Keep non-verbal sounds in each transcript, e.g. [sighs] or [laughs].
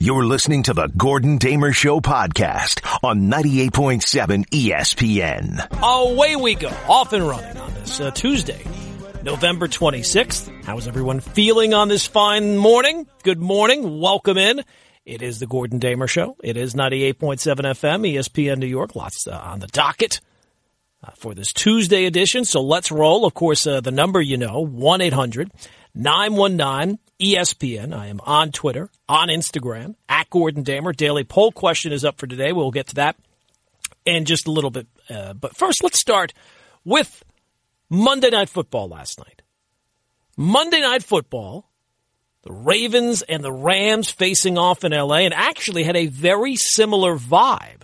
You're listening to the Gordon Damer Show podcast on 98.7 ESPN. Away we go, off and running on this uh, Tuesday, November 26th. How is everyone feeling on this fine morning? Good morning. Welcome in. It is the Gordon Damer Show. It is 98.7 FM, ESPN New York. Lots uh, on the docket uh, for this Tuesday edition. So let's roll. Of course, uh, the number you know, 1 800 919 ESPN. I am on Twitter, on Instagram, at Gordon Damer. Daily poll question is up for today. We'll get to that in just a little bit. Uh, but first, let's start with Monday Night Football last night. Monday Night Football, the Ravens and the Rams facing off in LA, and actually had a very similar vibe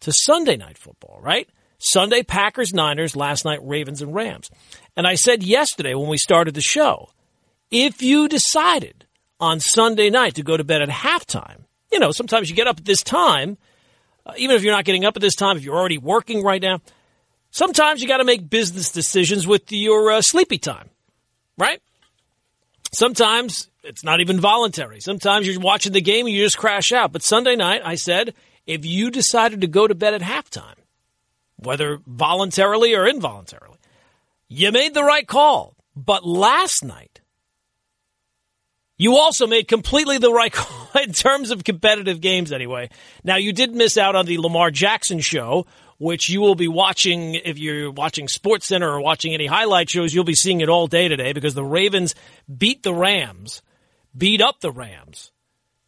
to Sunday Night Football, right? Sunday, Packers, Niners, last night, Ravens and Rams. And I said yesterday when we started the show, if you decided on Sunday night to go to bed at halftime, you know, sometimes you get up at this time, uh, even if you're not getting up at this time, if you're already working right now, sometimes you got to make business decisions with your uh, sleepy time, right? Sometimes it's not even voluntary. Sometimes you're watching the game and you just crash out. But Sunday night, I said, if you decided to go to bed at halftime, whether voluntarily or involuntarily, you made the right call. But last night, you also made completely the right [laughs] call in terms of competitive games, anyway. Now, you did miss out on the Lamar Jackson show, which you will be watching if you're watching Sports Center or watching any highlight shows. You'll be seeing it all day today because the Ravens beat the Rams, beat up the Rams,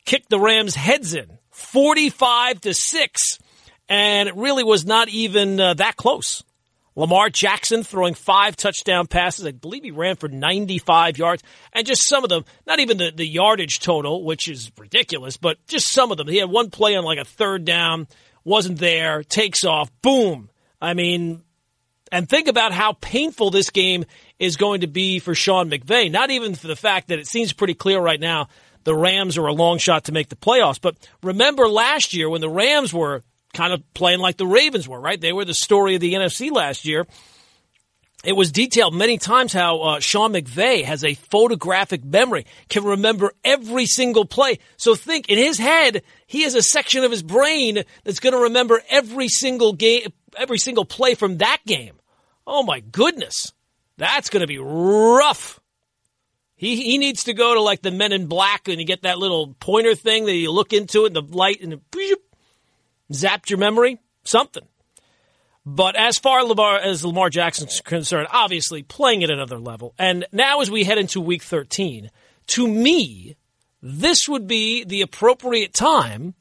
kicked the Rams' heads in 45 to 6, and it really was not even uh, that close. Lamar Jackson throwing five touchdown passes. I believe he ran for 95 yards. And just some of them, not even the, the yardage total, which is ridiculous, but just some of them. He had one play on like a third down, wasn't there, takes off, boom. I mean, and think about how painful this game is going to be for Sean McVay. Not even for the fact that it seems pretty clear right now the Rams are a long shot to make the playoffs. But remember last year when the Rams were kind of playing like the Ravens were, right? They were the story of the NFC last year. It was detailed many times how uh, Sean McVay has a photographic memory, can remember every single play. So think in his head, he has a section of his brain that's going to remember every single game, every single play from that game. Oh my goodness, that's going to be rough. He he needs to go to like the Men in Black and you get that little pointer thing that you look into it and the light and it, zapped your memory, something. But as far as Lamar Jackson's concerned, obviously playing at another level. And now as we head into week 13, to me, this would be the appropriate time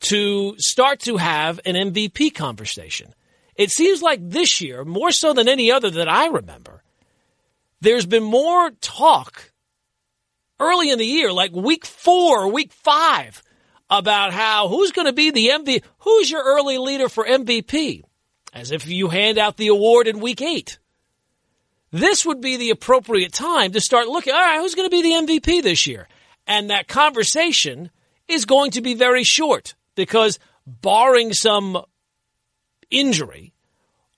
to start to have an MVP conversation. It seems like this year, more so than any other that I remember, there's been more talk early in the year, like week four, week five, about how who's going to be the MVP, who's your early leader for MVP, as if you hand out the award in week eight. This would be the appropriate time to start looking, all right, who's going to be the MVP this year? And that conversation is going to be very short because barring some injury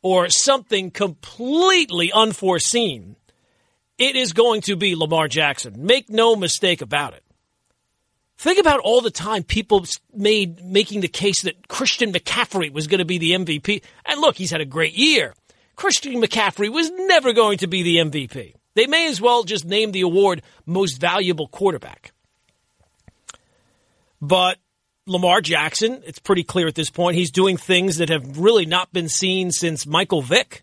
or something completely unforeseen, it is going to be Lamar Jackson. Make no mistake about it. Think about all the time people made making the case that Christian McCaffrey was going to be the MVP. And look, he's had a great year. Christian McCaffrey was never going to be the MVP. They may as well just name the award most valuable quarterback. But Lamar Jackson, it's pretty clear at this point, he's doing things that have really not been seen since Michael Vick.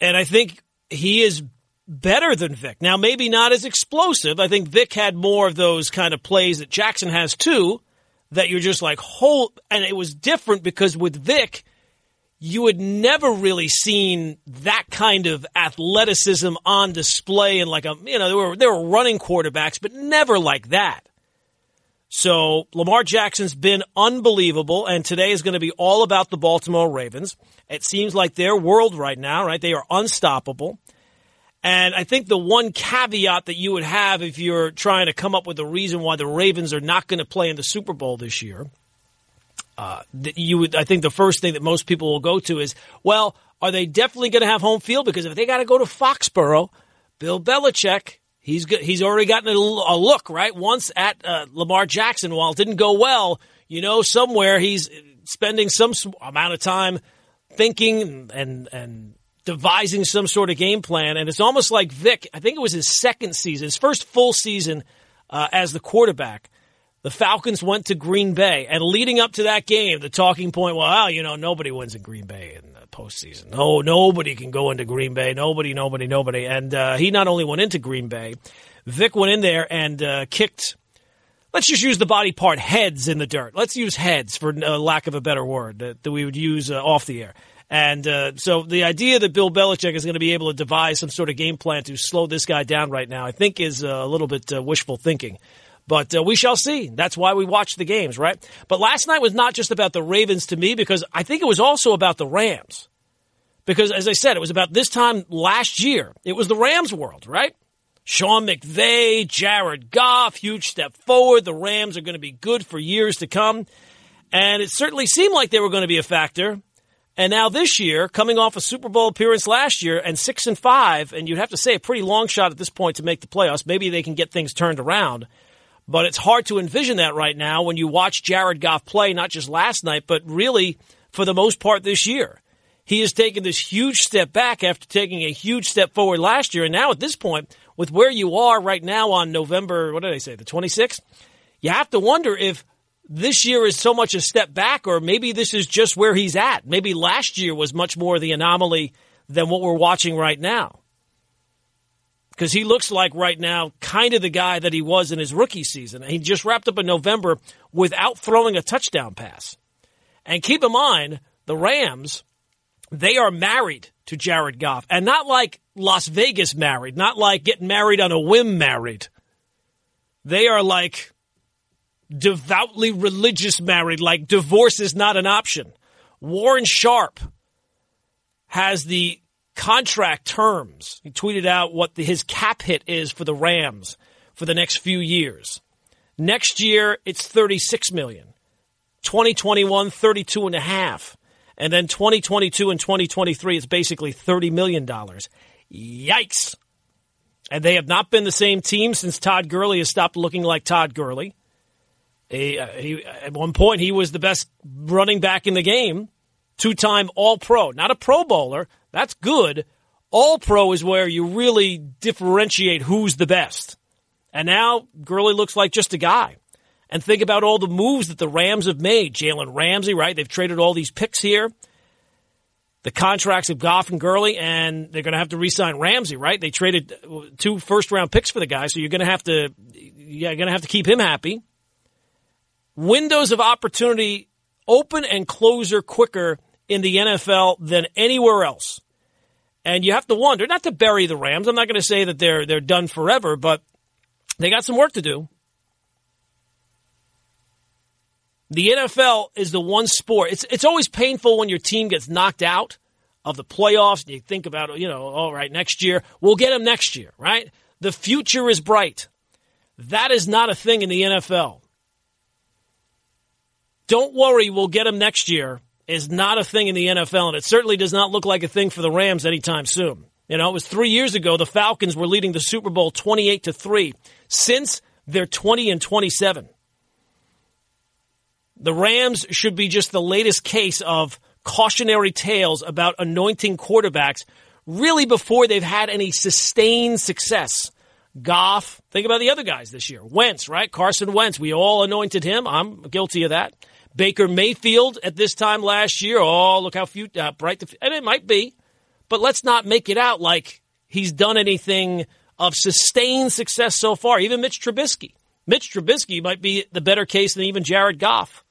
And I think he is better than Vick. Now, maybe not as explosive. I think Vick had more of those kind of plays that Jackson has too, that you're just like, whole, and it was different because with Vick, you had never really seen that kind of athleticism on display and like a, you know, there were, there were running quarterbacks, but never like that. So Lamar Jackson's been unbelievable, and today is going to be all about the Baltimore Ravens. It seems like their world right now, right? They are unstoppable. And I think the one caveat that you would have if you're trying to come up with a reason why the Ravens are not going to play in the Super Bowl this year, uh, you would, I think the first thing that most people will go to is, well, are they definitely going to have home field? Because if they got to go to Foxborough, Bill Belichick He's good. He's already gotten a, a look right once at uh, Lamar Jackson. While it didn't go well, you know, somewhere he's spending some amount of time thinking and and devising some sort of game plan. And it's almost like Vick. I think it was his second season, his first full season uh, as the quarterback. The Falcons went to Green Bay, and leading up to that game, the talking point, well, you know, nobody wins in Green Bay in the postseason. No, nobody can go into Green Bay. Nobody, nobody, nobody. And uh, he not only went into Green Bay, Vick went in there and uh, kicked. Let's just use the body part heads in the dirt. Let's use heads for uh, lack of a better word that, that we would use uh, off the air. And uh, so the idea that Bill Belichick is going to be able to devise some sort of game plan to slow this guy down right now, I think, is a little bit uh, wishful thinking. But uh, we shall see. That's why we watch the games, right? But last night was not just about the Ravens to me because I think it was also about the Rams. Because as I said, it was about this time last year. It was the Rams world, right? Sean McVay, Jared Goff, huge step forward. The Rams are going to be good for years to come. And it certainly seemed like they were going to be a factor. And now this year, coming off a Super Bowl appearance last year and six and five, and you'd have to say a pretty long shot at this point to make the playoffs. Maybe they can get things turned around. But it's hard to envision that right now when you watch Jared Goff play, not just last night, but really for the most part this year. He has taken this huge step back after taking a huge step forward last year. And now at this point, with where you are right now on November, what did I say, the 26th? You have to wonder if this year is so much a step back, or maybe this is just where he's at. Maybe last year was much more the anomaly than what we're watching right now because he looks like right now kind of the guy that he was in his rookie season. He just wrapped up in November without throwing a touchdown pass. And keep in mind, the Rams, they are married to Jared Goff, and not like Las Vegas married, not like getting married on a whim married. They are like devoutly religious married, like divorce is not an option. Warren Sharp has the contract terms. He tweeted out what the, his cap hit is for the Rams for the next few years. Next year, it's 36 million. 2021, 32 and a half. And then 2022 and 2023, it's basically $30 million. Yikes. And they have not been the same team since Todd Gurley has stopped looking like Todd Gurley. He, uh, he, at one point, he was the best running back in the game, two time All Pro. Not a Pro Bowler, that's good. All pro is where you really differentiate who's the best. And now Gurley looks like just a guy. And think about all the moves that the Rams have made. Jalen Ramsey, right? They've traded all these picks here. The contracts of Goff and Gurley, and they're going to have to re-sign Ramsey, right? They traded two first-round picks for the guy, so you're going to have to, you're going to have to keep him happy. Windows of opportunity open and closer quicker in the NFL than anywhere else. And you have to wonder, not to bury the Rams. I'm not going to say that they're they're done forever, but they got some work to do. The NFL is the one sport. It's it's always painful when your team gets knocked out of the playoffs. And you think about, you know, all right, next year we'll get them next year, right? The future is bright. That is not a thing in the NFL. Don't worry, we'll get him next year is not a thing in the NFL, and it certainly does not look like a thing for the Rams anytime soon. You know, it was three years ago the Falcons were leading the Super Bowl 28 to 3. Since they're 20 and 27. The Rams should be just the latest case of cautionary tales about anointing quarterbacks really before they've had any sustained success. Goff, think about the other guys this year. Wentz, right? Carson Wentz. We all anointed him. I'm guilty of that. Baker Mayfield at this time last year. Oh, look how few, uh, bright the, and it might be, but let's not make it out like he's done anything of sustained success so far. Even Mitch Trubisky. Mitch Trubisky might be the better case than even Jared Goff.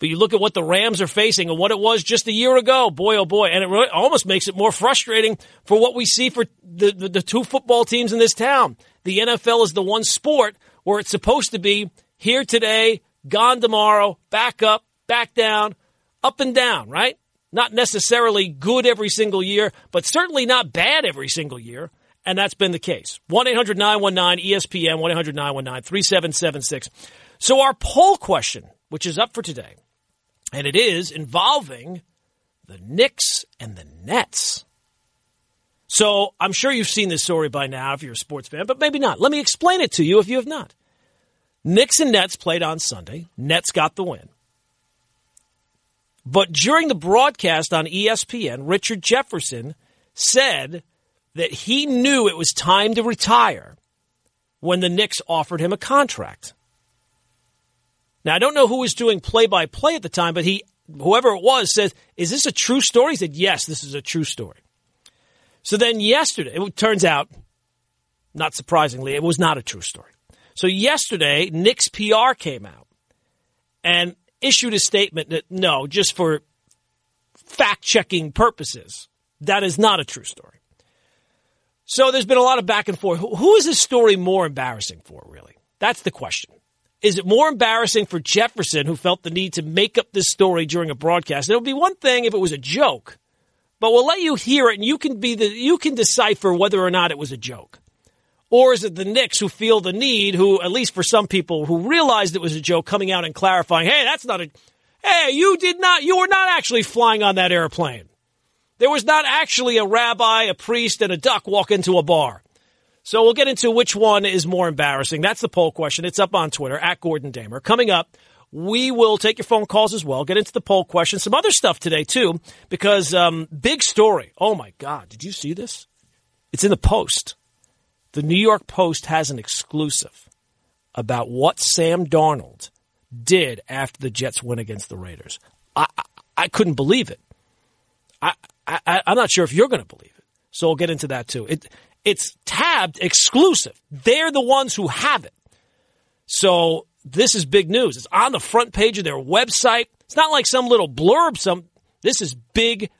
But you look at what the Rams are facing and what it was just a year ago. Boy, oh boy. And it really almost makes it more frustrating for what we see for the, the, the two football teams in this town. The NFL is the one sport where it's supposed to be here today, gone tomorrow, back up, back down, up and down, right? Not necessarily good every single year, but certainly not bad every single year. And that's been the case. 1 800 919 ESPN, 1 800 919 3776. So, our poll question, which is up for today, and it is involving the Knicks and the Nets. So I'm sure you've seen this story by now if you're a sports fan, but maybe not. Let me explain it to you if you have not. Knicks and Nets played on Sunday. Nets got the win. But during the broadcast on ESPN, Richard Jefferson said that he knew it was time to retire when the Knicks offered him a contract. Now, I don't know who was doing play by play at the time, but he, whoever it was, said, Is this a true story? He said, Yes, this is a true story. So then yesterday, it turns out, not surprisingly, it was not a true story. So yesterday, Knicks PR came out and issued a statement that no, just for fact checking purposes, that is not a true story. So there's been a lot of back and forth. Who is this story more embarrassing for, really? That's the question. Is it more embarrassing for Jefferson, who felt the need to make up this story during a broadcast? It would be one thing if it was a joke, but we'll let you hear it and you can be the, you can decipher whether or not it was a joke. Or is it the Knicks who feel the need, who, at least for some people who realized it was a joke, coming out and clarifying, hey, that's not a, hey, you did not, you were not actually flying on that airplane. There was not actually a rabbi, a priest, and a duck walk into a bar. So we'll get into which one is more embarrassing. That's the poll question. It's up on Twitter at Gordon Damer. Coming up, we will take your phone calls as well. Get into the poll question. Some other stuff today too, because um, big story. Oh my God! Did you see this? It's in the Post. The New York Post has an exclusive about what Sam Darnold did after the Jets win against the Raiders. I, I, I couldn't believe it. I, I, I'm not sure if you're going to believe it. So we'll get into that too. It, it's tabbed exclusive. They're the ones who have it. So this is big news. It's on the front page of their website. It's not like some little blurb. Some this is big,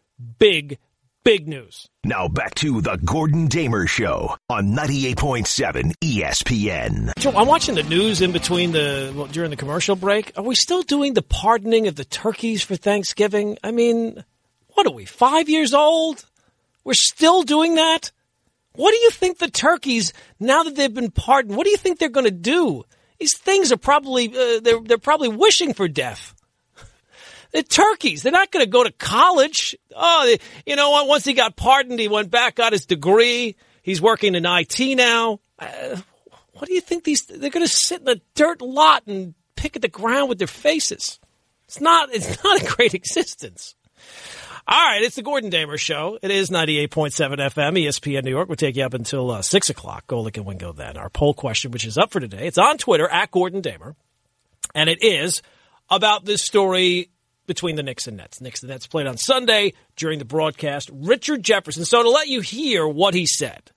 big Big news. Now back to the Gordon Damer Show on 98.7 ESPN. Joe, I'm watching the news in between the well, during the commercial break. Are we still doing the pardoning of the turkeys for Thanksgiving? I mean, what are we, five years old? We're still doing that? What do you think the turkeys, now that they've been pardoned, what do you think they're going to do? These things are probably, uh, they're, they're probably wishing for death. The turkeys. They're not going to go to college. Oh, they, you know what? Once he got pardoned, he went back, got his degree. He's working in IT now. Uh, what do you think these? They're going to sit in a dirt lot and pick at the ground with their faces. It's not. It's [laughs] not a great existence. All right, it's the Gordon Damer Show. It is 98.7 FM, ESPN New York. We'll take you up until uh, 6 o'clock. Golic and Wingo then. Our poll question, which is up for today. It's on Twitter, at Gordon Damer. And it is about this story between the Knicks and Nets. Knicks and Nets played on Sunday during the broadcast. Richard Jefferson. So to let you hear what he said,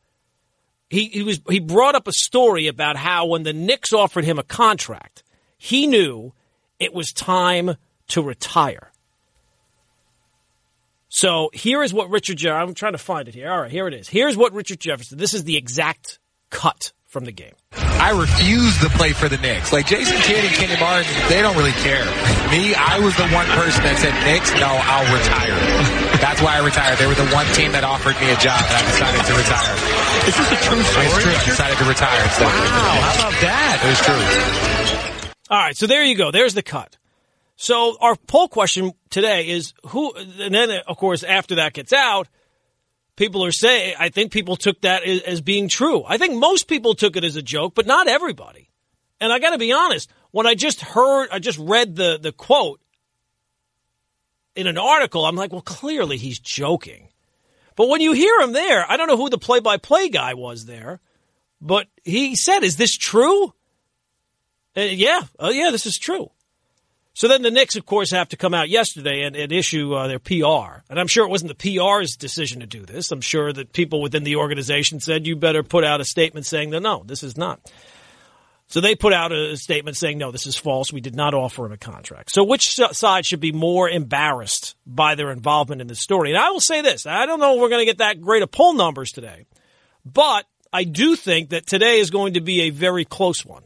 he, he was he brought up a story about how when the Knicks offered him a contract, he knew it was time to retire. So here is what Richard Jefferson. I'm trying to find it here. All right, here it is. Here's what Richard Jefferson. This is the exact cut from the game. I refuse to play for the Knicks. Like Jason Kidd and Kenyon Martin, they don't really care. Me, I was the one person that said, Knicks, no, I'll retire. That's why I retired. They were the one team that offered me a job and I decided to retire. Is this a true story? It's true. I decided to retire. Wow, how about that? It was true. All right, so there you go. There's the cut. So our poll question today is who, and then of course after that gets out, people are saying, I think people took that as being true. I think most people took it as a joke, but not everybody. And I got to be honest, when I just heard, I just read the, the quote in an article, I'm like, well, clearly he's joking. But when you hear him there, I don't know who the play by play guy was there, but he said, is this true? Uh, yeah, oh yeah, this is true. So then the Knicks, of course, have to come out yesterday and, and issue uh, their PR. And I'm sure it wasn't the PR's decision to do this. I'm sure that people within the organization said, you better put out a statement saying that no, this is not. So they put out a statement saying, no, this is false. We did not offer him a contract. So which side should be more embarrassed by their involvement in this story? And I will say this I don't know if we're going to get that great of poll numbers today, but I do think that today is going to be a very close one.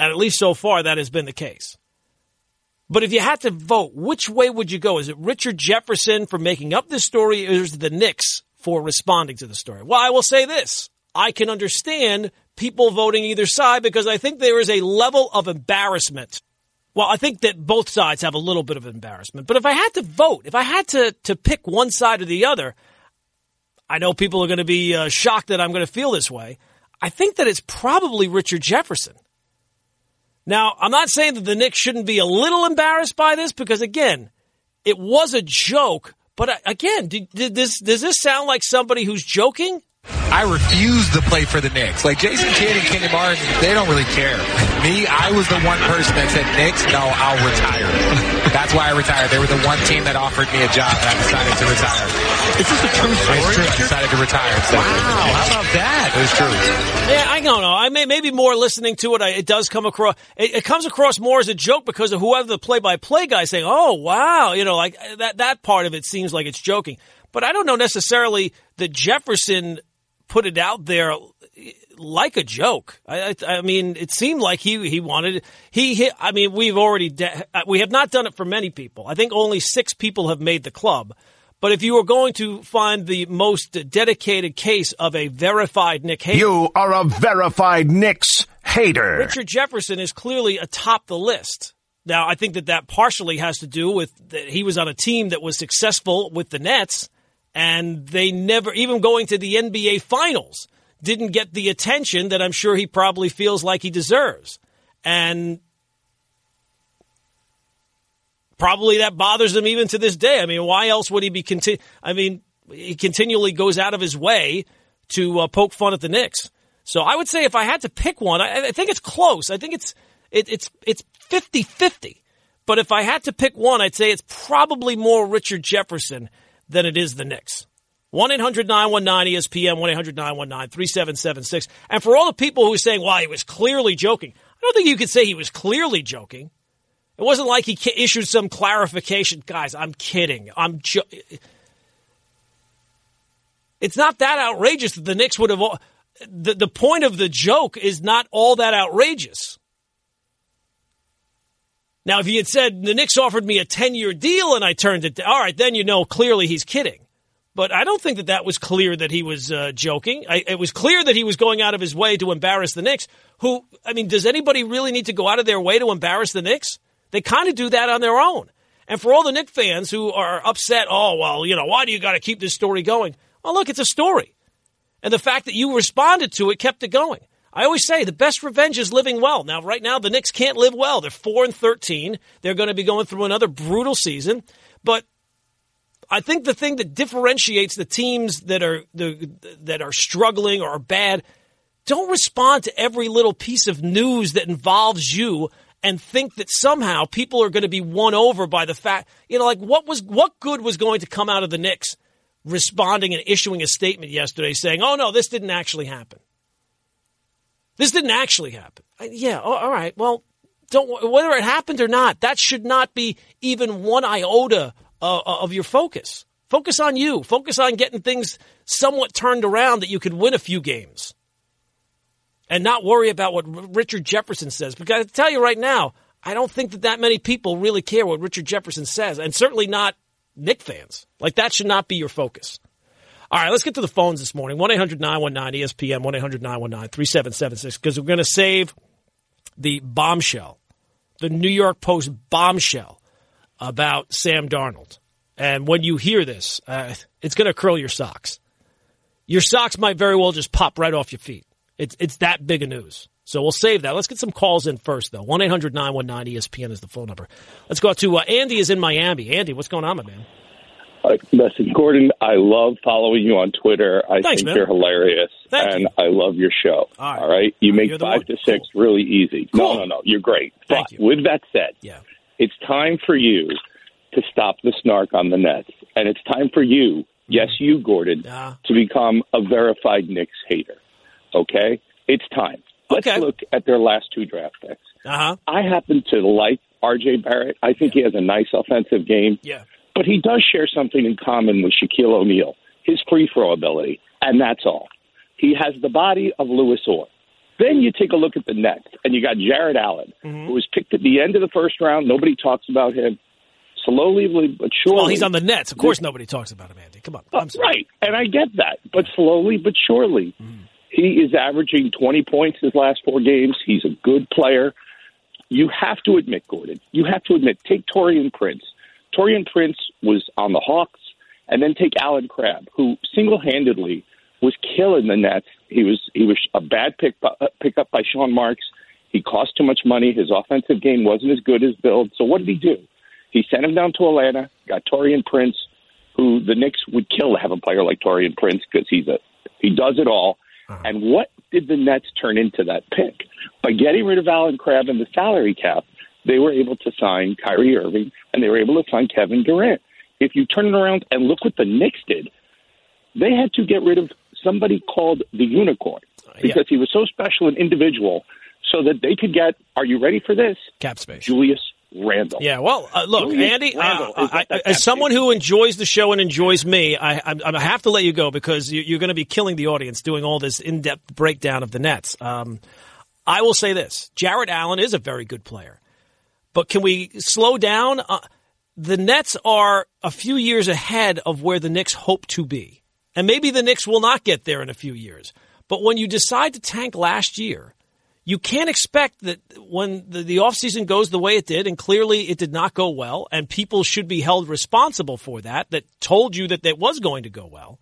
And at least so far, that has been the case. But if you had to vote, which way would you go? Is it Richard Jefferson for making up this story, or is it the Knicks for responding to the story? Well, I will say this. I can understand people voting either side because I think there is a level of embarrassment. Well, I think that both sides have a little bit of embarrassment. But if I had to vote, if I had to, to pick one side or the other, I know people are going to be uh, shocked that I'm going to feel this way. I think that it's probably Richard Jefferson. Now, I'm not saying that the Knicks shouldn't be a little embarrassed by this because, again, it was a joke. But uh, again, did, did this does this sound like somebody who's joking? I refuse to play for the Knicks. Like Jason Kidd and Kenyon Martin, they don't really care. Me, I was the one person that said, Knicks, no, I'll retire. [laughs] That's why I retired. They were the one team that offered me a job and I decided to retire. Is this a true story? It's true. I decided to retire. So Wow, how about that? It was true. Yeah, I don't know. I may maybe more listening to it. I, it does come across. It, it comes across more as a joke because of whoever the play-by-play guy saying, "Oh, wow," you know, like uh, that. That part of it seems like it's joking. But I don't know necessarily that Jefferson put it out there uh, like a joke. I, I, I mean, it seemed like he he wanted he hit. I mean, we've already de- uh, we have not done it for many people. I think only six people have made the club. But if you are going to find the most dedicated case of a verified Knick Hater, You are a verified Knicks hater. Richard Jefferson is clearly atop the list. Now, I think that that partially has to do with that he was on a team that was successful with the Nets, and they never, even going to the NBA Finals, didn't get the attention that I'm sure he probably feels like he deserves. And probably that bothers him even to this day. I mean, why else would he be conti- I mean, he continually goes out of his way to uh, poke fun at the Knicks. So I would say if I had to pick one, I, I think it's close. I think it's it, it's it's 50-50. But if I had to pick one, I'd say it's probably more Richard Jefferson than it is the Knicks. 1 800 919 ESPN, 1 800 919 3776. And for all the people who are saying, well, he was clearly joking, I don't think you could say he was clearly joking. It wasn't like he issued some clarification. Guys, I'm kidding. I'm jo- It's not that outrageous that the Knicks would have. The, the point of the joke is not all that outrageous. Now, if he had said the Knicks offered me a 10 year deal and I turned it down, all right, then you know clearly he's kidding. But I don't think that that was clear that he was uh, joking. I, it was clear that he was going out of his way to embarrass the Knicks. Who, I mean, does anybody really need to go out of their way to embarrass the Knicks? They kind of do that on their own. And for all the Knicks fans who are upset, oh, well, you know, why do you got to keep this story going? Well, look, it's a story. And the fact that you responded to it kept it going. I always say the best revenge is living well. Now, right now, the Knicks can't live well. They're 4 and 13. They're going to be going through another brutal season. But I think the thing that differentiates the teams that are the, that are struggling or are bad, don't respond to every little piece of news that involves you and think that somehow people are going to be won over by the fact, you know, like what was what good was going to come out of the Knicks responding and issuing a statement yesterday saying, "Oh no, this didn't actually happen. This didn't actually happen." I- Yeah, all right. Well, don't whether it happened or not, that should not be even one iota uh, of your focus. Focus on you. Focus on getting things somewhat turned around that you could win a few games and not worry about what Richard Jefferson says. Because I tell you right now, I don't think that that many people really care what Richard Jefferson says, and certainly not Knick fans. Like that should not be your focus. All right, let's get to the phones this morning. 1 800 919 ESPN, 1 800 919 3776, because we're going to save the bombshell, the New York Post bombshell about Sam Darnold. And when you hear this, uh, it's going to curl your socks. Your socks might very well just pop right off your feet. It's, it's that big a news. So we'll save that. Let's get some calls in first, though. 1 800 919 ESPN is the phone number. Let's go out to uh, Andy, is in Miami. Andy, what's going on, my man? Uh, listen, Gordon, I love following you on Twitter. I Thanks, think man. you're hilarious, Thank and you. I love your show. All right. All right, you make five to six really easy. Cool. No, no, no, you're great. Thank but you. with that said, Yeah. it's time for you to stop the snark on the Nets, and it's time for you, yes, you, Gordon, to become a verified Knicks hater. Okay, it's time. Let's Okay. look at their last two draft picks. Uh huh. I happen to like R.J. Barrett. I think he has a nice offensive game Yeah. but he does share something in common with Shaquille O'Neal, his free throw ability, and that's all. He has the body of Lewis Orr. Then you take a look at the Nets, and you got Jarrett Allen, Mm-hmm. who was picked at the end of the first round. Nobody talks about him. Slowly but surely. Well, he's on the Nets. Of course, nobody talks about him, Andy. Come on. I'm sorry. Right, and I get that. But slowly but surely, he is averaging 20 points his last four games. He's a good player. You have to admit, Gordon, you have to admit, take Taurean Prince. Taurean Prince was on the Hawks, and then take Allen Crabbe, who single-handedly was killing the Nets. He was he was a bad pick uh, pick up by Sean Marks. He cost too much money. His offensive game wasn't as good as build. So what did he do? He sent him down to Atlanta, got Taurean Prince, who the Knicks would kill to have a player like Taurean Prince because he's a he does it all. Uh-huh. And what did the Nets turn into that pick? By getting rid of Allen Crabbe and the salary cap, they were able to sign Kyrie Irving and they were able to sign Kevin Durant. If you turn it around and look what the Knicks did, they had to get rid of somebody called the Unicorn because yeah. he was so special and individual so that they could get, are you ready for this? Cap space. Julius Randle. Yeah, well, uh, look, Julius Andy, uh, I, as someone who enjoys the show and enjoys me, I, I, I have to let you go because you, are going to be killing the audience doing all this in depth breakdown of the Nets. Um, I will say this Jarrett Allen is a very good player. But can we slow down? Uh, the Nets are a few years ahead of where the Knicks hope to be. And maybe the Knicks will not get there in a few years. But when you decide to tank last year, you can't expect that when the, the offseason goes the way it did, and clearly it did not go well, and people should be held responsible for that, that told you that it was going to go well.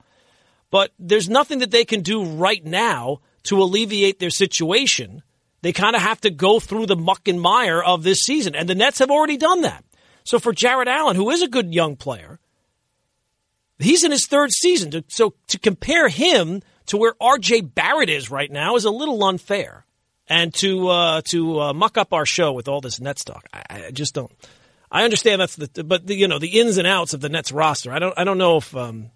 But there's nothing that they can do right now to alleviate their situation. They kind of have to go through the muck and mire of this season, and the Nets have already done that. So for Jarrett Allen, who is a good young player, he's in his third season. So to compare him to where R.J. Barrett is right now is a little unfair and to uh, to uh, muck up our show with all this Nets talk. I, I just don't. I understand that's the, but the, you know the ins and outs of the Nets roster. I don't. I don't know if um,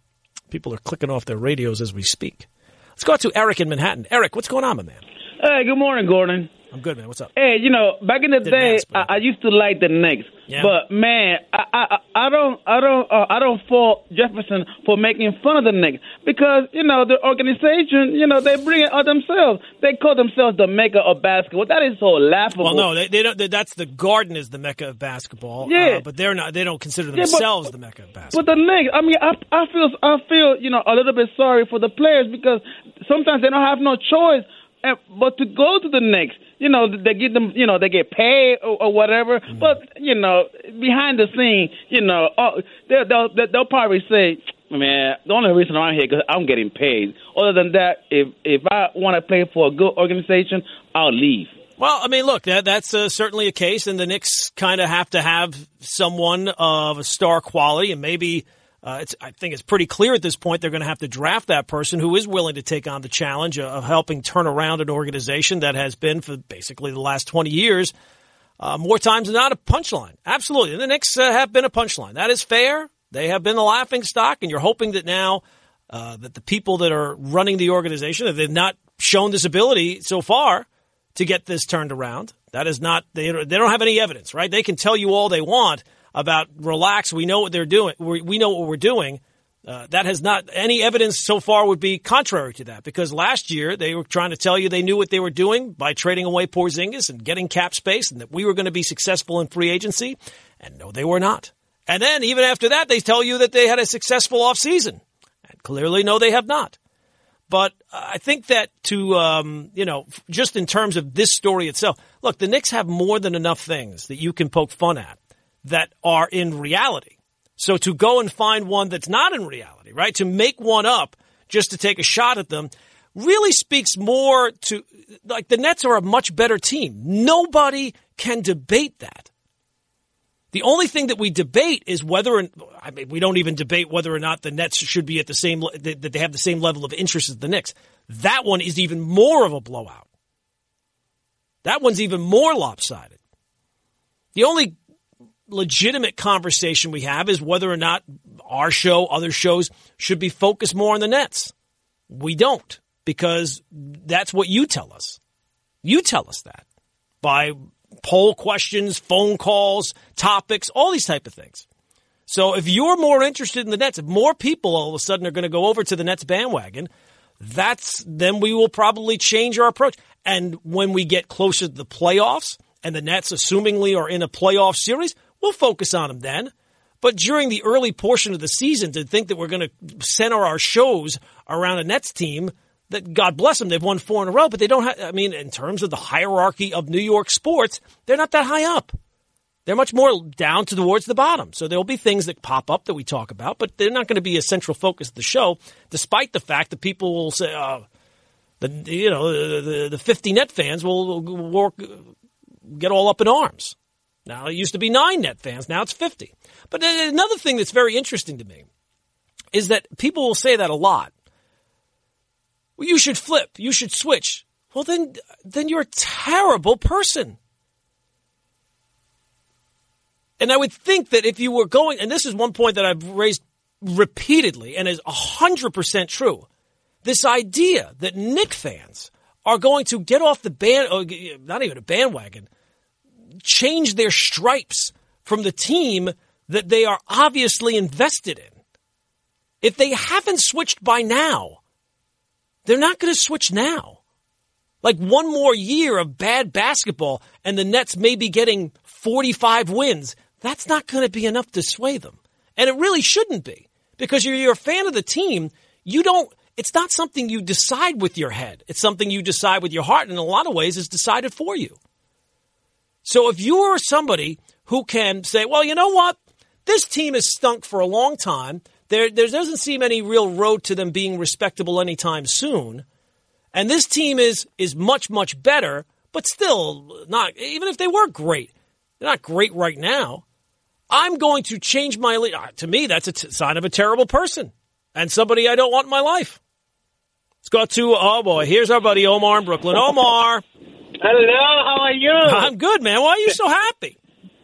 people are clicking off their radios as we speak. Let's go out to Eric in Manhattan. Eric, what's going on, my man? Hey, good morning, Gordon. I'm good, man. What's up? Hey, you know, back in the Didn't day, ask, I, I, used to like the Knicks, yeah. but man, I, I I don't I don't uh, I don't fault Jefferson for making fun of the Knicks because you know the organization, you know, they bring it on themselves. They call themselves the mecca of basketball. That is so laughable. Well, no, they, they don't. They, that's the Garden is the mecca of basketball. Yeah, uh, but they're not. They don't consider themselves yeah, but, the mecca of basketball. But the Knicks, I mean, I I feel I feel you know a little bit sorry for the players because sometimes they don't have no choice but to go to the Knicks, you know, they get them, you know, they get paid or, or whatever. Mm-hmm. But you know, behind the scene, you know, oh, they'll, they'll they'll probably say, "Man, the only reason I'm here because I'm getting paid." Other than that, if if I want to play for a good organization, I'll leave. Well, I mean, look, that, that's uh, certainly a case, and the Knicks kind of have to have someone of a star quality, and maybe uh, I think it's pretty clear at this point they're going to have to draft that person who is willing to take on the challenge of helping turn around an organization that has been for basically the last 20 years uh, more times than not a punchline. Absolutely. And the Knicks uh, have been a punchline. That is fair. They have been the laughing stock, and you're hoping that now uh, that the people that are running the organization, that they've not shown this ability so far to get this turned around. That is not, they, they don't have any evidence, right? They can tell you all they want about relax. We know what they're doing. We know what we're doing. Uh, that has not any evidence so far would be contrary to that because last year they were trying to tell you they knew what they were doing by trading away Porzingis and getting cap space and that we were going to be successful in free agency. And no, they were not. And then even after that, they tell you that they had a successful offseason. And clearly, no, they have not. But I think that to, um, you know, just in terms of this story itself, look, the Knicks have more than enough things that you can poke fun at that are in reality. So to go and find one that's not in reality, right? To make one up just to take a shot at them really speaks more to like the Nets are a much better team. Nobody can debate that. The only thing that we debate is whether, and I mean, we don't even debate whether or not the Nets should be at the same, that they have the same level of interest as the Knicks. That one is even more of a blowout. That one's even more lopsided. The only legitimate conversation we have is whether or not our show, other shows, should be focused more on the Nets. We don't because that's what you tell us. You tell us that by poll questions, phone calls, topics, all these type of things. So if you're more interested in the Nets, if more people all of a sudden are going to go over to the Nets bandwagon, that's then we will probably change our approach. And when we get closer to the playoffs and the Nets assumingly are in a playoff series, We'll focus on them then. But during the early portion of the season, to think that we're going to center our shows around a Nets team that, God bless them, they've won four in a row, but they don't have, I mean, in terms of the hierarchy of New York sports, they're not that high up. They're much more down towards the bottom. So there'll be things that pop up that we talk about, but they're not going to be a central focus of the show, despite the fact that people will say, uh, the, you know, the, the 50 net fans will work, get all up in arms. Now, it used to be nine net fans. Now it's 50. But another thing that's very interesting to me is that people will say that a lot. Well, you should flip. You should switch. Well, then, then you're a terrible person. And I would think that if you were going, and this is one point that I've raised repeatedly and is 100% true, this idea that Knick fans are going to get off the band, not even a bandwagon, change their stripes from the team that they are obviously invested in. If they haven't switched by now, they're not going to switch now. Like one more year of bad basketball and the Nets may be getting 45 wins that's not going to be enough to sway them. And it really shouldn't be because you're, you're a fan of the team. You don't, it's not something you decide with your head. It's something you decide with your heart. And in a lot of ways, it's decided for you. So if you are somebody who can say, well, you know what? This team has stunk for a long time. There, there doesn't seem any real road to them being respectable anytime soon. And this team is, is much, much better, but still not, even if they were great, they're not great right now. I'm going to change my lead. Uh, to me, that's a t- sign of a terrible person and somebody I don't want in my life. Let's go to, oh boy, here's our buddy Omar in Brooklyn. Omar. [laughs] Hello, how are you? I'm good, man. Why are you so happy?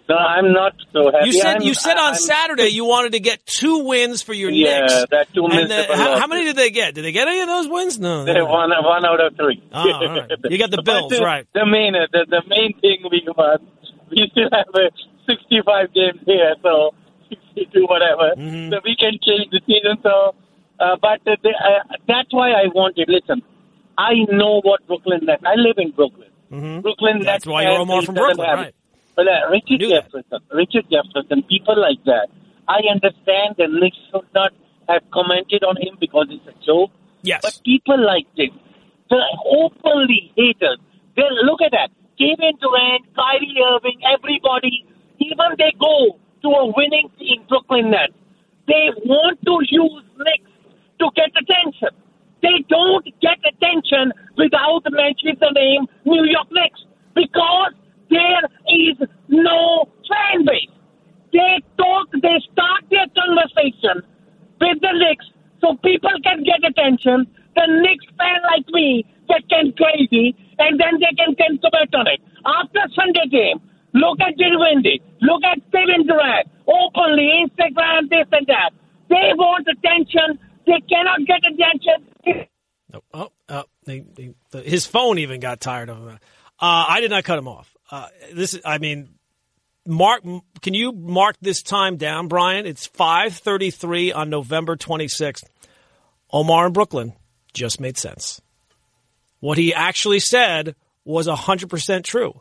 No, I'm not so happy. You said I'm, you said on I'm, Saturday you wanted to get two wins for your yeah, Knicks. that two wins. the, how, how, many did they get? Did they get any of those wins? No. They [laughs] one, one out of three. Oh, right. You got the [laughs] Bills, uh, right? The main, the, the main thing we want, we still have a 65 games here, so 62, whatever. Mm-hmm. So we can change the season. So, uh, but uh, the, uh, that's why I wanted. Listen, I know what Brooklyn Nets. I live in Brooklyn. Mm-hmm. Brooklyn That's why you're Omar from Brooklyn, have right? But uh, Richard that. Jefferson, Richard Jefferson, people like that. I understand the Knicks should not have commented on him because it's a joke. Yes. But people like this, the openly haters, they look at that. Kevin Durant, Kyrie Irving, everybody, even they go to a winning team, Brooklyn Nets. They want to use Knicks to get attention. They don't get attention without mentioning the name New York Knicks because there is no fan base. They talk, they start their conversation with the Knicks so people can get attention. The Knicks fan like me get can crazy and then they can, can comment on it. After Sunday game, look at Dinwiddie, look at Kevin Durant, openly, Instagram, this and that. They want attention. They cannot get attention. Oh, oh, oh the, his phone even got tired of him. Uh, I did not cut him off. Uh, this, is, I mean, mark. Can you mark this time down, Brian? It's five thirty-three on November twenty-sixth. Omar in Brooklyn just made sense. What he actually said was hundred percent true.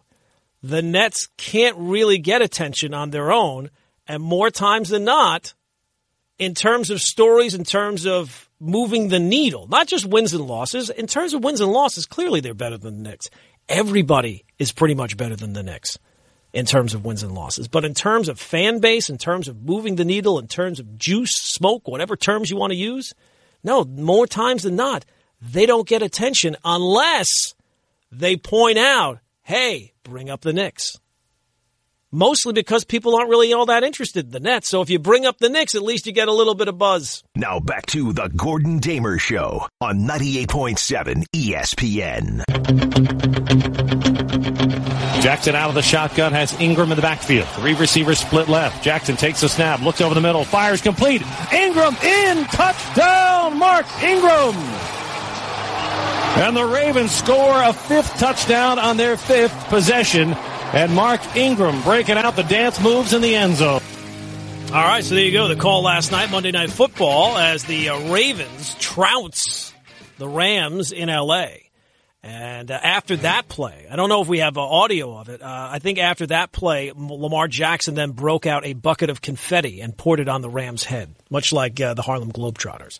The Nets can't really get attention on their own, and more times than not, in terms of stories, in terms of moving the needle, not just wins and losses. In terms of wins and losses, clearly they're better than the Knicks. Everybody is pretty much better than the Knicks in terms of wins and losses. But in terms of fan base, in terms of moving the needle, in terms of juice, smoke, whatever terms you want to use, no, more times than not, they don't get attention unless they point out, hey, bring up the Knicks mostly because people aren't really all that interested in the Nets. So if you bring up the Knicks, at least you get a little bit of buzz. Now back to the Gordon Damer Show on 98.7 ESPN. Jackson out of the shotgun has Ingram in the backfield. Three receivers split left. Jackson takes a snap, looks over the middle, fires complete. Ingram in, touchdown, Mark Ingram. And the Ravens score a fifth touchdown on their fifth possession. And Mark Ingram breaking out the dance moves in the end zone. All right, so there you go. The call last night, Monday Night Football, as the uh, Ravens trounce the Rams in L.A. And uh, after that play, I don't know if we have uh, audio of it. Uh, I think after that play, Lamar Jackson then broke out a bucket of confetti and poured it on the Rams' head, much like uh, the Harlem Globetrotters.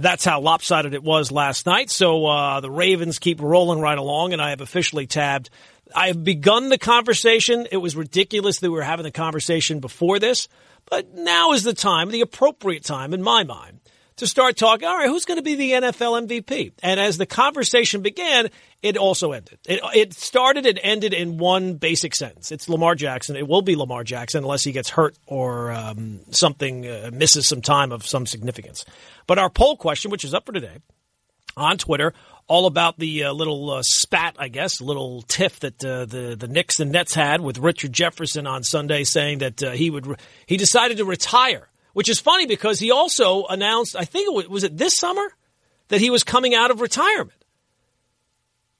That's how lopsided it was last night. So uh, the Ravens keep rolling right along, and I have officially tabbed. I have begun the conversation. It was ridiculous that we were having the conversation before this, but now is the time, the appropriate time in my mind, to start talking. All right, who's going to be the NFL MVP? And as the conversation began, it also ended. It, it started and ended in one basic sentence. It's Lamar Jackson. It will be Lamar Jackson unless he gets hurt or um, something uh, misses some time of some significance. But our poll question, which is up for today on Twitter, all about the uh, little uh, spat, I guess, little tiff that uh, the the Knicks and Nets had with Richard Jefferson on Sunday, saying that uh, he would re- he decided to retire which is funny because he also announced, I think it was, was it this summer, that he was coming out of retirement.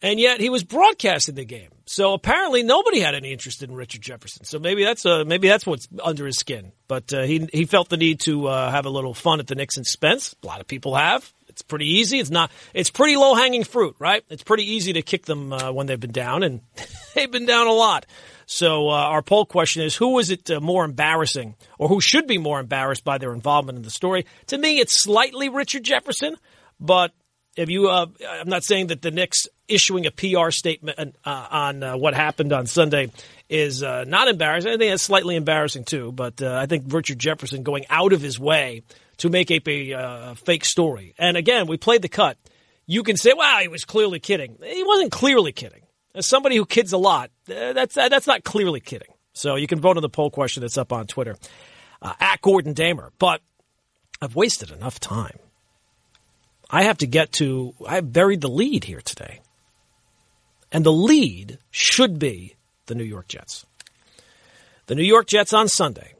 And yet he was broadcasting the game. So apparently nobody had any interest in Richard Jefferson. So maybe that's uh, maybe that's what's under his skin. But uh, he he felt the need to uh, have a little fun at the Knicks expense. A lot of people have. It's pretty easy. It's not. It's pretty low hanging fruit, right? It's pretty easy to kick them uh, when they've been down, and [laughs] they've been down a lot. So uh, our poll question is: Who is it uh, more embarrassing, or who should be more embarrassed by their involvement in the story? To me, it's slightly Richard Jefferson, but if you, uh, I'm not saying that the Knicks issuing a PR statement uh, on uh, what happened on Sunday is uh, not embarrassing. I think it's slightly embarrassing too, but I think Richard Jefferson going out of his way to make a, a fake story. And again, we played the cut. You can say, "Wow, he was clearly kidding." He wasn't clearly kidding. As somebody who kids a lot, uh, that's uh, that's not clearly kidding. So you can vote on the poll question that's up on Twitter uh, at Gordon Damer. But I've wasted enough time. I have to get to. I buried the lead here today, and the lead should be the New York Jets. The New York Jets on Sunday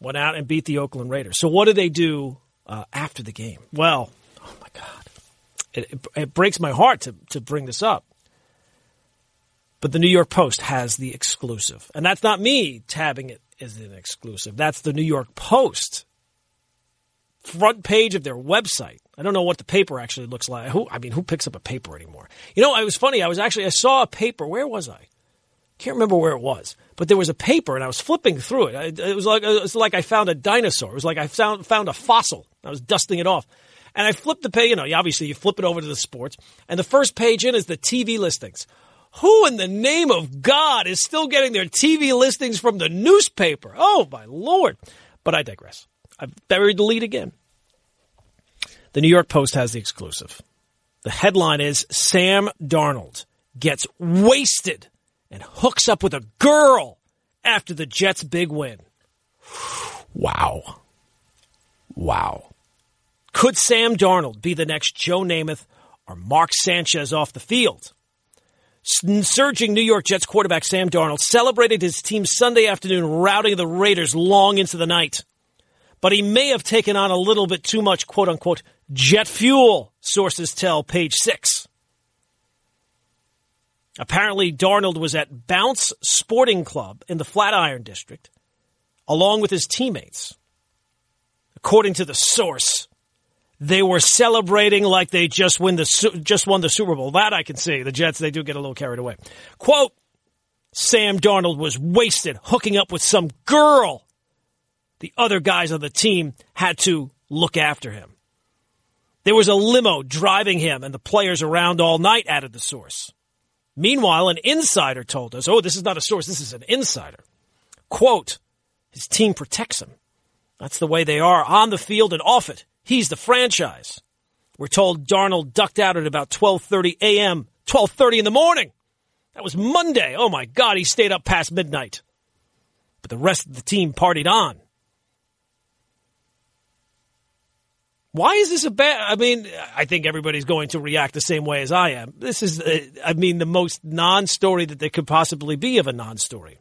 went out and beat the Oakland Raiders. So what do they do uh, after the game? Well, oh my God, it, it, it breaks my heart to to bring this up. But the New York Post has the exclusive. And that's not me tabbing it as an exclusive. That's the New York Post. Front page of their website. I don't know what the paper actually looks like. Who I mean, who picks up a paper anymore? You know, it was funny. I was actually I saw a paper. Where was I? Can't remember where it was, but there was a paper, and I was flipping through it. It was like it was like I found a dinosaur. It was like I found found a fossil. I was dusting it off, and I flipped the page. You know, obviously you flip it over to the sports, and the first page in is the TV listings. Who in the name of God is still getting their TV listings from the newspaper? Oh, my Lord. But I digress. I've buried the lead again. The New York Post has the exclusive. The headline is Sam Darnold gets wasted and hooks up with a girl after the Jets' big win. Wow. Wow. Could Sam Darnold be the next Joe Namath or Mark Sanchez off the field? Surging New York Jets quarterback Sam Darnold celebrated his team Sunday afternoon, routing the Raiders long into the night. But he may have taken on a little bit too much, quote unquote, jet fuel, sources tell page six. Apparently, Darnold was at Bounce Sporting Club in the Flatiron District, along with his teammates. According to the source, they were celebrating like they just win the just won the Super Bowl. That I can see. The Jets they do get a little carried away. Quote: Sam Darnold was wasted hooking up with some girl. The other guys on the team had to look after him. There was a limo driving him and the players around all night, added the source. Meanwhile, an insider told us, oh, this is not a source, this is an insider. Quote, his team protects him. That's the way they are on the field and off it. He's the franchise. We're told Darnold ducked out at about 12:30 a.m., 12:30 in the morning. That was Monday. Oh my God, he stayed up past midnight. But the rest of the team partied on. Why is this a bad? I mean, I think everybody's going to react the same way as I am. This is, uh, I mean, the most non-story that there could possibly be of a non-story.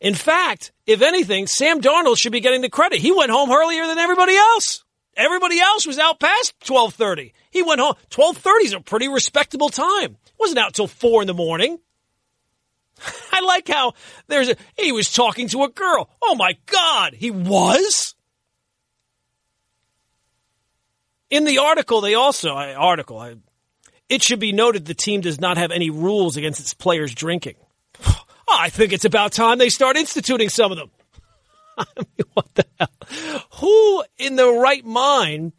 In fact, if anything, Sam Darnold should be getting the credit. He went home earlier than everybody else. Everybody else was out past 1230. He went home. 1230 is a pretty respectable time. Wasn't out till four in the morning. [laughs] I like how there's a, he was talking to a girl. Oh my God, he was? In the article, they also, article, it should be noted the team does not have any rules against its players drinking. [sighs] I think it's about time they start instituting some of them. [laughs] I mean, what the hell? Who in the right mind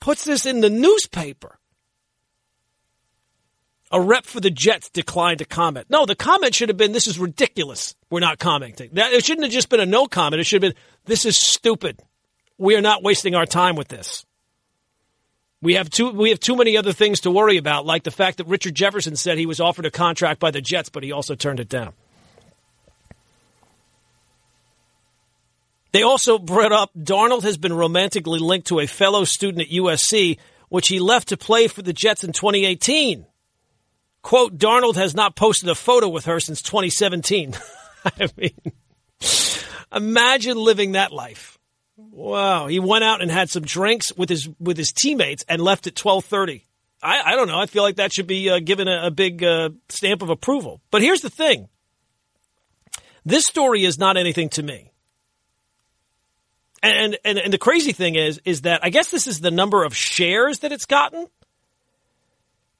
puts this in the newspaper. A rep for the Jets declined to comment. No, the comment should have been, "This is ridiculous. We're not commenting." That it shouldn't have just been a no comment. It should have been, "This is stupid. We are not wasting our time with this." We have too we have too many other things to worry about, like the fact that Richard Jefferson said he was offered a contract by the Jets, but he also turned it down. They also brought up Darnold has been romantically linked to a fellow student at USC, which he left to play for the Jets in 2018. Quote, Darnold has not posted a photo with her since 2017. [laughs] I mean, imagine living that life. Wow. He went out and had some drinks with his, with his teammates and left at 1230. I, I don't know. I feel like that should be uh, given a, a big uh, stamp of approval. But here's the thing. This story is not anything to me. And, and and the crazy thing is is that I guess this is the number of shares that it's gotten.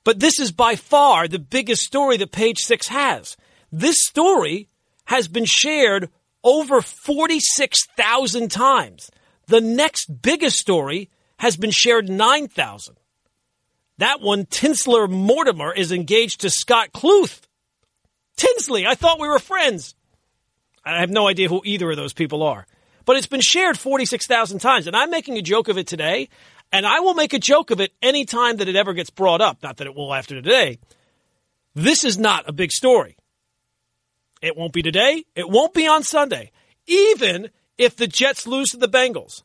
But this is by far the biggest story that page 6 has. This story has been shared over 46,000 times. The next biggest story has been shared 9,000. That one, Tinsley Mortimer, is engaged to Scott Kluth. Tinsley, I thought we were friends. I have no idea who either of those people are but it's been shared 46,000 times. And I'm making a joke of it today, and I will make a joke of it any time that it ever gets brought up. Not that it will after today. This is not a big story. It won't be today. It won't be on Sunday. Even if the Jets lose to the Bengals.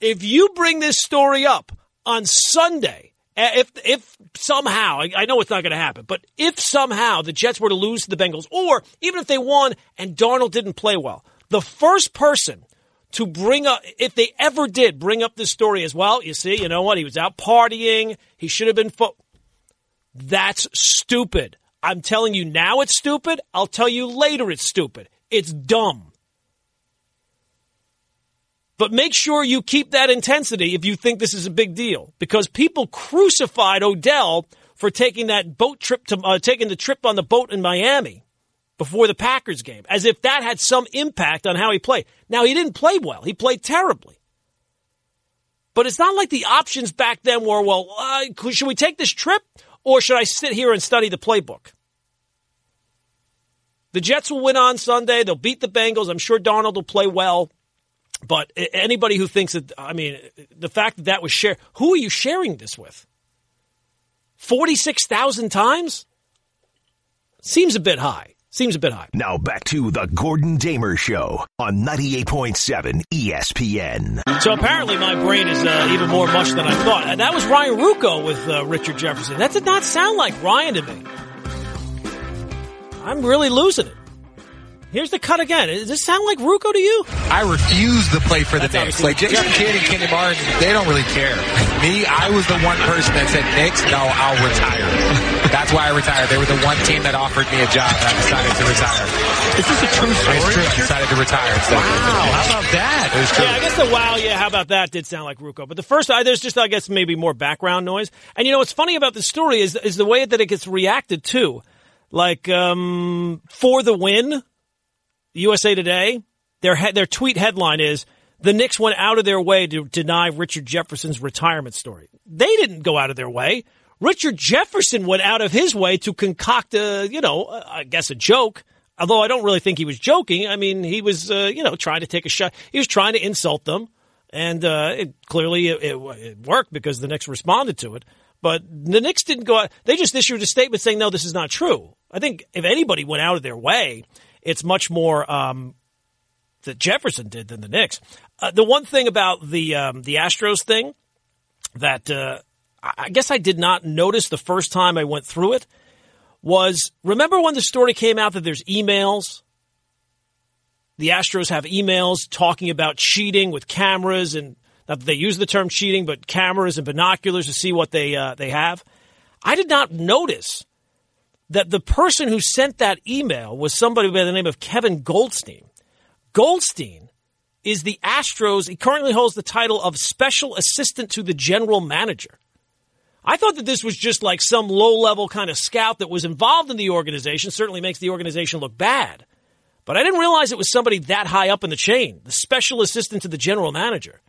If you bring this story up on Sunday, eh, if if somehow I, know it's not going to happen, but if somehow the Jets were to lose to the Bengals, or even if they won and Darnold didn't play well, the first person to bring up, if they ever did bring up this story as well, you see, you know what? He was out partying. He should have been. Fo- That's stupid. I'm telling you now it's stupid. I'll tell you later it's stupid. It's dumb. But make sure you keep that intensity if you think this is a big deal because people crucified Odell for taking that boat trip to uh, taking the trip on the boat in Miami before the Packers game, as if that had some impact on how he played. Now, he didn't play well, he played terribly. But it's not like the options back then were, well, uh, should we take this trip or should I sit here and study the playbook? The Jets will win on Sunday. They'll beat the Bengals. I'm sure Darnold will play well. But anybody who thinks that, I mean, the fact that that was shared, who are you sharing this with? 46,000 times? Seems a bit high. Seems a bit high. Now back to the Gordon Damer Show on 98.7 ESPN. So apparently my brain is uh, even more mush than I thought. And that was Ryan Ruocco with uh, Richard Jefferson. That did not sound like Ryan to me. I'm really losing it. Here's the cut again. Does this sound like Ruocco to you? I refuse to play for the That's Knicks. Like Jason Kidd and Kenyon Martin, they don't really care. [laughs] Me, I was the one person that said, Knicks, no, I'll retire. [laughs] That's why I retired. They were the one team that offered me a job and I decided to retire. Is this a true story? It's true. I decided to retire. So wow, how about that? It was true. Yeah, I guess the wow, yeah, how about that did sound like Ruocco. But the first, I, there's just, I guess, maybe more background noise. And you know, what's funny about this story is, is the way that it gets reacted to. Like, um, for the win, USA Today, their he- their tweet headline is the Knicks went out of their way to deny Richard Jefferson's retirement story. They didn't go out of their way. Richard Jefferson went out of his way to concoct a, you know, I guess a joke. Although I don't really think he was joking. I mean, he was, uh, you know, trying to take a shot. He was trying to insult them, and uh, it, clearly it, it, it worked because the Knicks responded to it. But the Knicks didn't go out. They just issued a statement saying, no, this is not true. I think if anybody went out of their way, it's much more um, that Jefferson did than the Knicks. Uh, the one thing about the um, the Astros thing that uh, I guess I did not notice the first time I went through it was remember when the story came out that there's emails. The Astros have emails talking about cheating with cameras and not that they use the term cheating, but cameras and binoculars to see what they uh, they have. I did not notice that the person who sent that email was somebody by the name of Kevin Goldstein. Goldstein is the Astros, he currently holds the title of Special Assistant to the General Manager. I thought that this was just like some low level kind of scout that was involved in the organization, certainly makes the organization look bad. But I didn't realize it was somebody that high up in the chain, the special assistant to the general manager.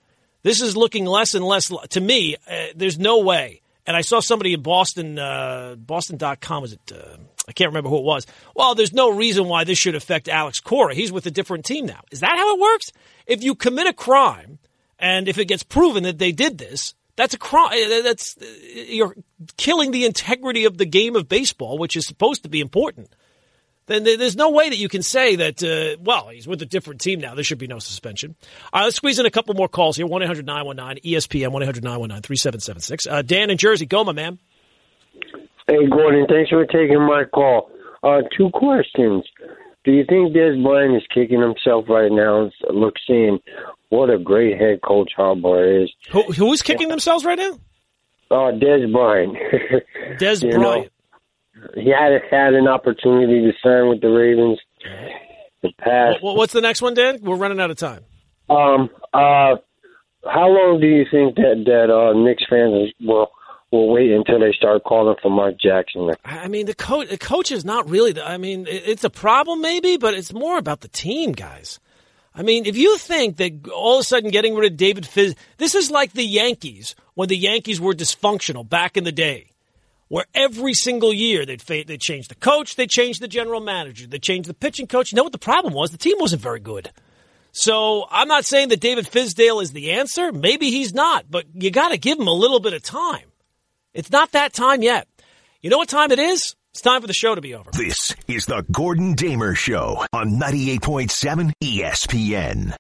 This is looking less and less. To me, uh, there's no way. And I saw somebody in Boston, uh, Boston.com, was it? Uh, I can't remember who it was. Well, there's no reason why this should affect Alex Cora. He's with a different team now. Is that how it works? If you commit a crime, and if it gets proven that they did this, that's a crime. That's you're killing the integrity of the game of baseball, which is supposed to be important. Then there's no way that you can say that. Uh, well, he's with a different team now. There should be no suspension. All right, let's squeeze in a couple more calls here. One 919 ESPN one 919 3776 uh, Dan in Jersey, go my man. Hey Gordon, thanks for taking my call. Uh, two questions. Do you think Dez Bryant is kicking himself right now? Look, seeing what a great head coach Harbaugh is. Who, who is kicking themselves right now? Uh, Dez Bryant. [laughs] Dez Bryant. Know, he had had an opportunity to sign with the Ravens. The past. Well, what's the next one, Dan? We're running out of time. Um. Uh. How long do you think that that uh, Knicks fans will will wait until they start calling for Mark Jackson. I mean, the coach, the coach is not really. The, I mean, it's a problem maybe, but it's more about the team, guys. I mean, if you think that all of a sudden getting rid of David Fizz, this is like the Yankees when the Yankees were dysfunctional back in the day, where every single year they'd they changed the coach, they changed the general manager, they changed the pitching coach. You know what the problem was? The team wasn't very good. So I'm not saying that David Fizdale is the answer. Maybe he's not, but you got to give him a little bit of time. It's not that time yet. You know what time it is? It's time for the show to be over. This is the Gordon Damer Show on 98.7 ESPN.